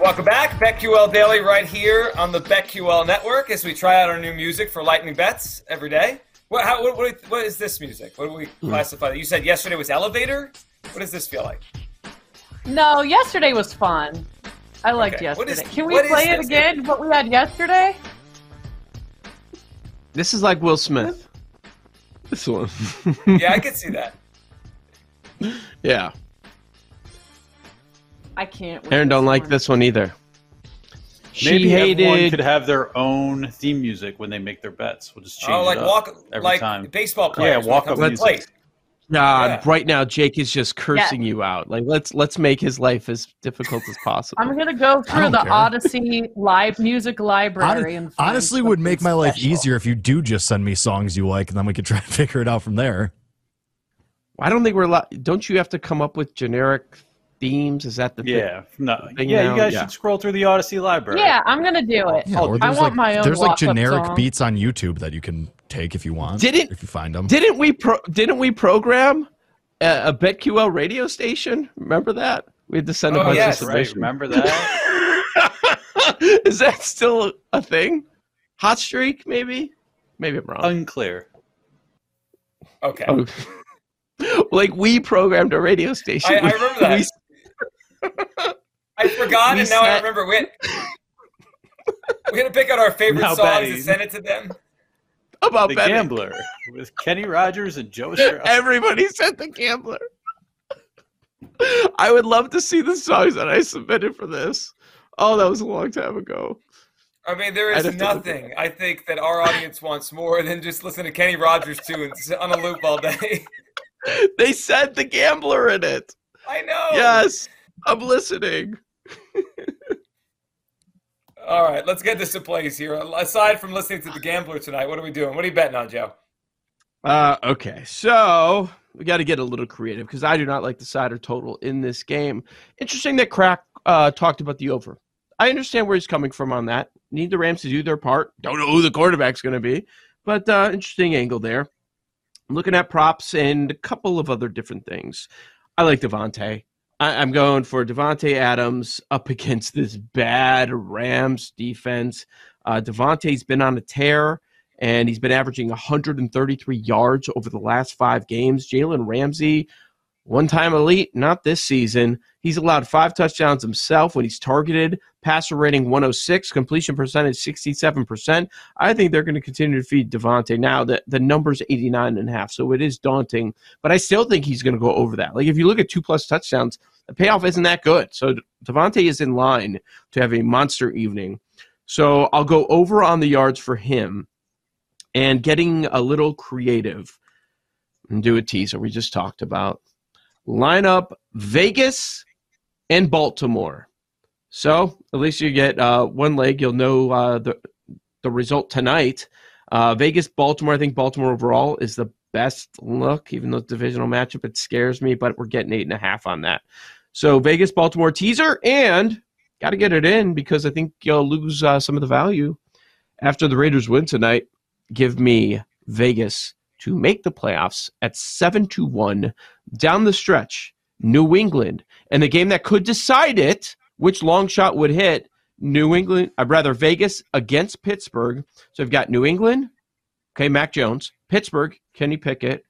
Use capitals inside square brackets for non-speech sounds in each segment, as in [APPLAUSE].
Welcome back, BetQL Daily, right here on the BetQL Network as we try out our new music for Lightning Bets every day. What, how, what, what, what is this music? What do we hmm. classify? That? You said yesterday was Elevator. What does this feel like? No, yesterday was fun. I liked Okay, yesterday. is- Can we play it this? again? What we had yesterday? This is like Will Smith. [LAUGHS] This one. Yeah, I could see that. [LAUGHS] yeah. I can't. with Aaron don't like one. this one either. She Maybe everyone could have their own theme music when they make their bets. We'll just oh, change Oh, like it up walk, every like time. baseball players. Yeah, walk up comes to music. plate. Yeah. right now Jake is just cursing you out. Like let's let's make his life as difficult as possible. I'm gonna go through the care. Odyssey live music library Hon- and find honestly would make my life special. easier if you do just send me songs you like and then we could [LAUGHS] try to figure it out from there. I don't think we're. Lo- don't you have to come up with generic themes? Is that the thing? Yeah, no, thing yeah. now? You guys Yeah. should scroll through the Odyssey library. Yeah, I'm gonna do oh, it. Yeah, or I there's want like, my own There's like generic song. beats on YouTube that you can take if you want. Didn't- if you find them? Didn't we? Pro- didn't we program a, a BetQL radio station? Remember that? We had to send a Oh, bunch yes. of right. Remember that? [LAUGHS] Is that still a thing? Hot streak, maybe? Maybe I'm wrong. Unclear. Okay. Oh. [LAUGHS] like we programmed a radio station. I, I remember that. [LAUGHS] We- I forgot, we and now I sat- remember. We had, we had to pick out our favorite Now songs betting. and send it to them. about The betting. Gambler with Kenny Rogers and Joe Strauss. [LAUGHS] Everybody said the gambler. I would love to see the songs that I submitted for this. Oh, that was a long time ago. I mean, there I'd is have to look nothing I think that our audience wants more than just listen to Kenny Rogers tunes on a loop all day. They said the gambler in it. I know. Yes, I'm listening. [LAUGHS] All right, let's get this to place here. Aside from listening to the Gambler tonight, what are we doing? What are you betting on, Joe? Uh, okay, so we got to get a little creative because I do not like the side or total in this game. Interesting that Crack uh, talked about the over. I understand where he's coming from on that. Need the Rams to do their part. Don't know who the quarterback's going to be, but uh, interesting angle there. Looking at props and a couple of other different things. I like Davante. I, I'm going for Davante Adams up [LAUGHS] against this bad Rams defense. Uh, Davante's been on a tear and he's been averaging 133 yards over the last five games. Jalen Ramsey, one time elite, not this season. He's allowed five touchdowns himself when he's targeted. Passer rating 106, completion percentage 67%. I think they're going to continue to feed Davante. Now, the, the number's 89 and a half, so it is daunting, but I still think he's going to go over that. Like, if you look at two plus touchdowns, the payoff isn't that good. So Davante is in line to have a monster evening. So I'll go over on the yards for him and getting a little creative and do a teaser we just talked about. Line up Vegas and Baltimore. So at least you get uh, one leg. You'll know uh, the the result tonight. Uh, Vegas, Baltimore. I think Baltimore overall is the best look, even though it's divisional matchup. It scares me, but we're getting eight and a half on that. So Vegas, Baltimore teaser, and got to get it in because I think you'll lose uh, some of the value after the Raiders win tonight. Give me Vegas to make the playoffs at seven to one down the stretch. New England and the game that could decide it, which long shot would hit. New England, I'd rather Vegas against Pittsburgh. So I've got New England, okay, Mac Jones, Pittsburgh, Kenny Pickett,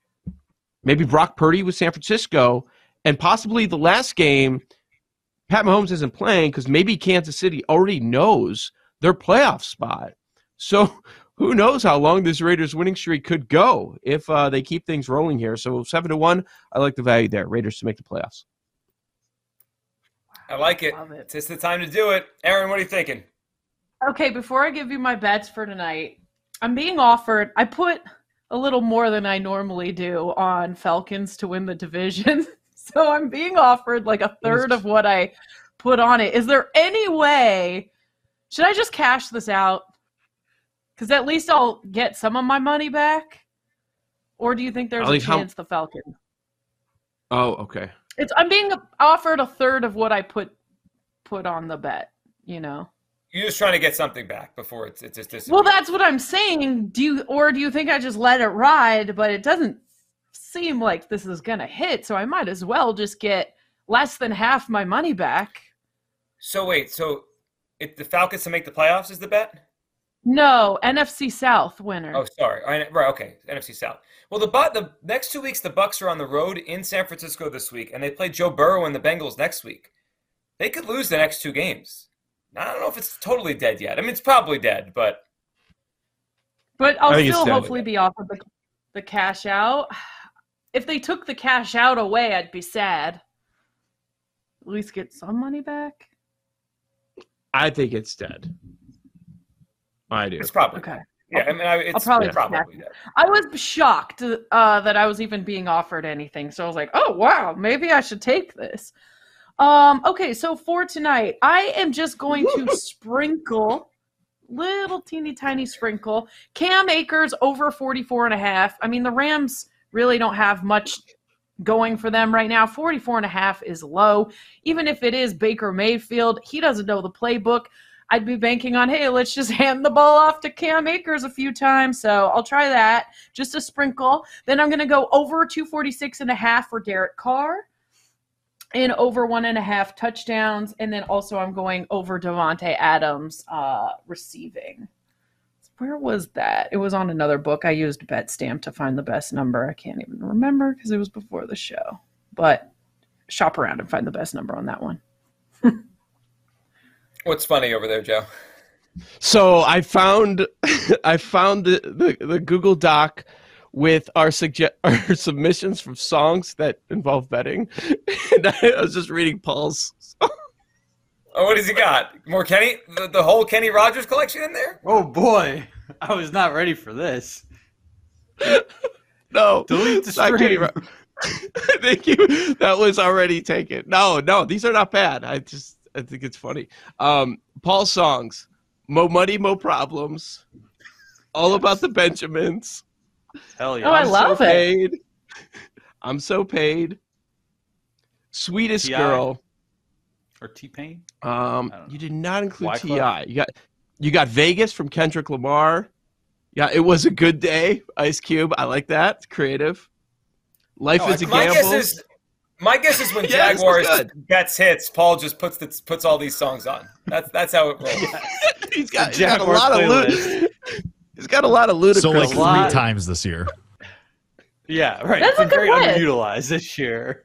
maybe Brock Purdy with San Francisco, and possibly the last game, Pat Mahomes isn't playing because maybe Kansas City already knows their playoff spot. So who knows how long this Raiders winning streak could go if uh, they keep things rolling here. So seven to one, I like the value there. Raiders to make the playoffs. I like it. Love it. It's just the time to do it. Aaron, what are you thinking? Okay, before I give you my bets for tonight, I'm being offered. I put a little more than I normally do on Falcons to win the division. [LAUGHS] so I'm being offered like a third of what I put on it. Is there any way? Should I just cash this out? Because at least I'll get some of my money back. Or do you think there's a Ali, how- chance the Falcons? Oh, okay. It's I'm being offered a third of what I put put on the bet. You know. You're just trying to get something back before it's it's just disappears. Well, that's what I'm saying. Do you or do you think I just let it ride? But it doesn't seem like this is gonna hit, so I might as well just get less than half my money back. So wait, so if the Falcons to make the playoffs is the bet? No, NFC South winner. Oh, sorry. All right, right, okay. NFC South. Well, the the next two weeks the Bucs are on the road in San Francisco this week, and they play Joe Burrow and the Bengals next week. They could lose the next two games. I don't know if it's totally dead yet. I mean, it's probably dead, but but I I'll think still hopefully be offered the, the cash out. [SIGHS] If they took the cash out away, I'd be sad. At least get some money back. I think it's dead. I do. it's probably Okay. yeah. I mean, I, it's probably probably, check. I was shocked uh, that I was even being offered anything. So I was like, oh, wow, maybe I should take this. Um, okay, so for tonight, I am just going to sprinkle, little teeny tiny sprinkle, Cam Akers over 44 and a half. I mean, the Rams really don't have much going for them right now. 44 and a half is low. Even if it is Baker Mayfield, he doesn't know the playbook. I'd be banking on, hey, let's just [LAUGHS] hand the ball off to Cam Akers a few times. So I'll try that, just a sprinkle. Then I'm going to go over 246 and a half for Derek Carr and over one and a half touchdowns. And then also I'm going over Davante Adams uh, receiving. Where was that? It was on another book. I used BetStamp to find the best number. I can't even remember because it was before the show. But shop around and find the best number on that one. [LAUGHS] What's funny over there, Joe? So I found [LAUGHS] I found the, the, the Google Doc with our suggest [LAUGHS] our submissions from songs that involve betting. [LAUGHS] And I was just reading Paul's. Oh, what has he got? More Kenny? The, the whole Kenny Rogers collection in there? Oh boy, I was not ready for this. No, Delete the it's Kenny stream. Ro- Thank you. That was already taken. No, no, these are not bad. I just I think it's funny. Um, Paul's songs: "Mo Money, Mo Problems," "All About the Benjamins." Hell yeah! Oh, I I'm love so it. Paid. I'm so paid. Sweetest T.I.? girl. Or T Pain. Um, I don't know. you did not include Wyclef? Ti. You got you got Vegas from Kendrick Lamar. Yeah, it was a good day. Ice Cube. I like that. It's creative. Life Oh, is a my gamble. guess is my guess is when [LAUGHS] Yeah, Jaguars good. bets hits, Paul just puts the, puts all these songs on. That's that's how it rolls. [LAUGHS] he's got, he's got a Jaguars lot of playlist. He's got a lot of Ludacris. So like three times this year. Yeah, right. That's it's a been good very list. underutilized this year.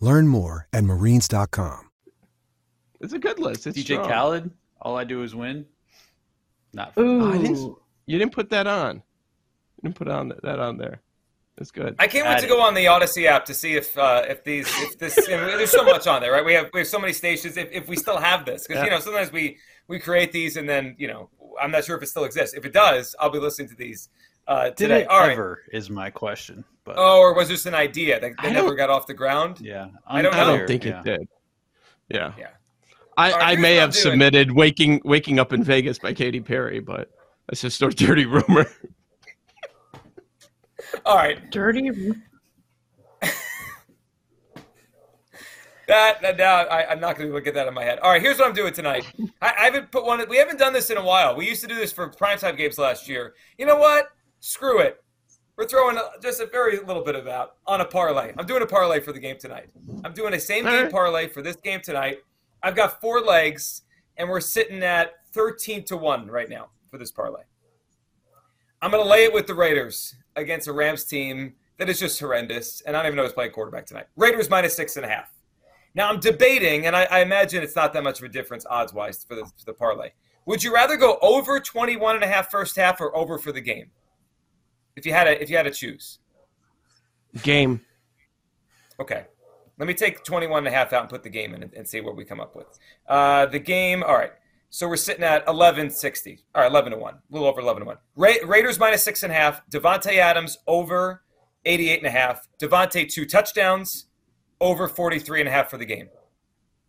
Learn more at marines.com. It's a good list. It's DJ strong. Khaled. All I do is win. Not for Ooh. Oh, I didn't, you didn't put that on. You didn't put on that on there. That's good. I can't wait Add to it. go on the Odyssey app to see if uh, if these if this I there's so much on there, right? We have we have so many stations. If, if we still have this, because you know sometimes we we create these and then you know I'm not sure if it still exists. If it does, I'll be listening to these uh, Did today. it All right. ever is my question. But Oh, or was this an idea that, I that never got off the ground? yeah, I don't I know. don't think yeah. it did. Yeah. Yeah. I, All right, I may what I'm have doing. submitted "Waking Waking Up in Vegas" by Katy Perry, but that's just a dirty rumor. [LAUGHS] All right. Dirty. That, that now I, I'm not going to look at that in my head. All right, here's what I'm doing tonight. I, I haven't put one. We haven't done this in a while. We used to do this for primetime games last year. You know what? Screw it. We're throwing just a very little bit of that on a parlay. I'm doing a parlay for the game tonight. I'm doing a same game parlay for this game tonight. I've got four legs, and we're sitting at 13 to one right now for this parlay. I'm going to lay it with the Raiders against a Rams team that is just horrendous, and I don't even know who's playing quarterback tonight. Raiders minus six and a half. Now I'm debating, and I, I imagine it's not that much of a difference odds wise for the, for the parlay. Would you rather go over 21 and a half first half or over for the game? If you had to, if you had to choose. Game. Okay. Let me take 21 and a half out and put the game in and, and see what we come up with. Uh, the game, all right. So we're sitting at 1160. All right, 11 to 1. A little over 11 to 1. Ra- Raiders minus six and a half. Davante Adams over 88 and a half. Davante two touchdowns over 43 and a half for the game.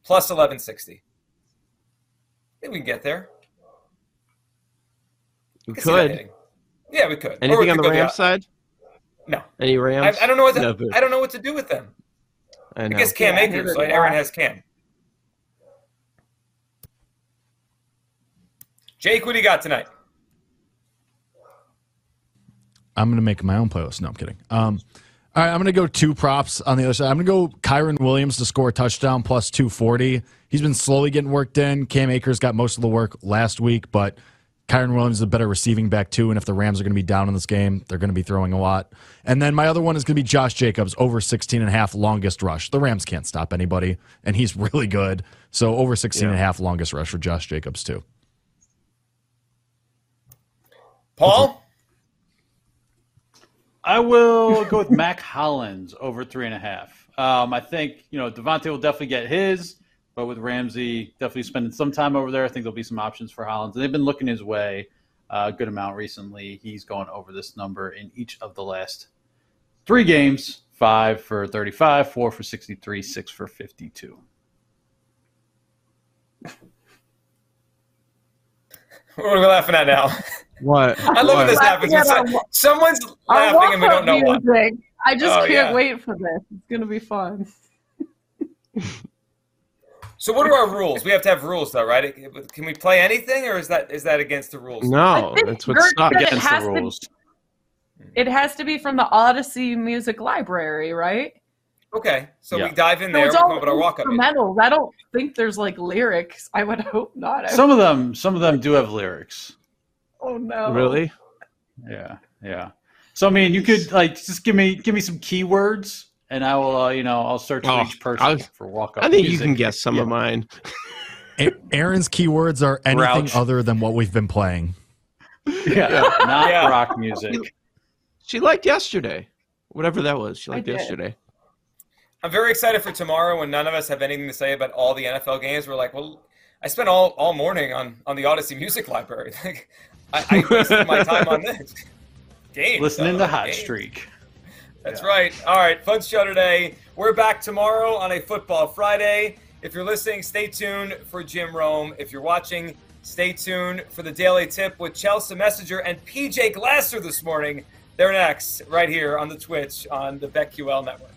Plus 1160. I think we can get there. We Could Yeah, we could. Or we Anything on could the go Rams side? No. Any I, Rams? I don't know what to, Never. I don't know what to do with them. I I guess Cam Yeah, Akers. neither Like Aaron has Cam. Jake, what do you got tonight? I'm gonna make my own playlist. No, I'm kidding. Um, all right, I'm gonna go two props on the other side. I'm gonna go Kyren Williams to score a touchdown plus 240. He's been slowly getting worked in. Cam Akers got most of the work last week, but Kyren Williams is a better receiving back too. And if the Rams are gonna be down in this game, they're gonna be throwing a lot. And then my other one is gonna be Josh Jacobs over 16 and a half longest rush. The Rams can't stop anybody, and he's [LAUGHS] really good. So over 16 and a half longest rush for Josh Jacobs too. Paul? I will go with Mack [LAUGHS] Hollins over three and a half. Um, I think you know Davante will definitely get his, but with Ramsey definitely spending some time over there, I think there'll be some options for Hollins. And they've been looking his way uh, a good amount recently. He's going over this number in each of the last three games: five for thirty-five, four for sixty-three, six for fifty-two. [LAUGHS] What are we laughing at now? What? [LAUGHS] I love when What? this happens. When Laughing at some- our- someone's laughing and we don't walk-up know why. music. I just Oh, can't yeah. wait for this. It's gonna be fun. [LAUGHS] So what are our rules? We have to have rules though, right? Can we play anything or is that is that against the rules? No, I think that's what Gert sucks. Against has the to- rules. It has to be from the Odyssey Music Library, right? Okay. So we dive in So there, it's all come our walk up. instrumentals. I don't think there's like lyrics. I would hope not. Some of them, some of them do have lyrics. oh no! Really? Yeah, yeah. So I mean, you could like just give me give me some keywords, and I will, uh, you know, I'll search for Oh, each person I'll- for walk up. I think you can guess some of mine. Aaron's keywords are anything Grouch. other than what we've been playing. Yeah, [LAUGHS] not Yeah. rock music. She liked yesterday, whatever that was. She liked yesterday. I'm very excited for tomorrow when none of us have anything to say about all the NFL games. We're like, well, I spent all, all morning on, on the Odyssey Music Library. Like, [LAUGHS] I, I wasted my time on this. Game. Listening though, to Hot game. Streak. That's right. All right, fun show today. We're back tomorrow on a Football Friday. If you're listening, stay tuned for Jim Rome. If you're watching, stay tuned for the Daily Tip with Chelsea Messenger and PJ Glasser this morning. They're next, right here on the Twitch on the BetQL Network.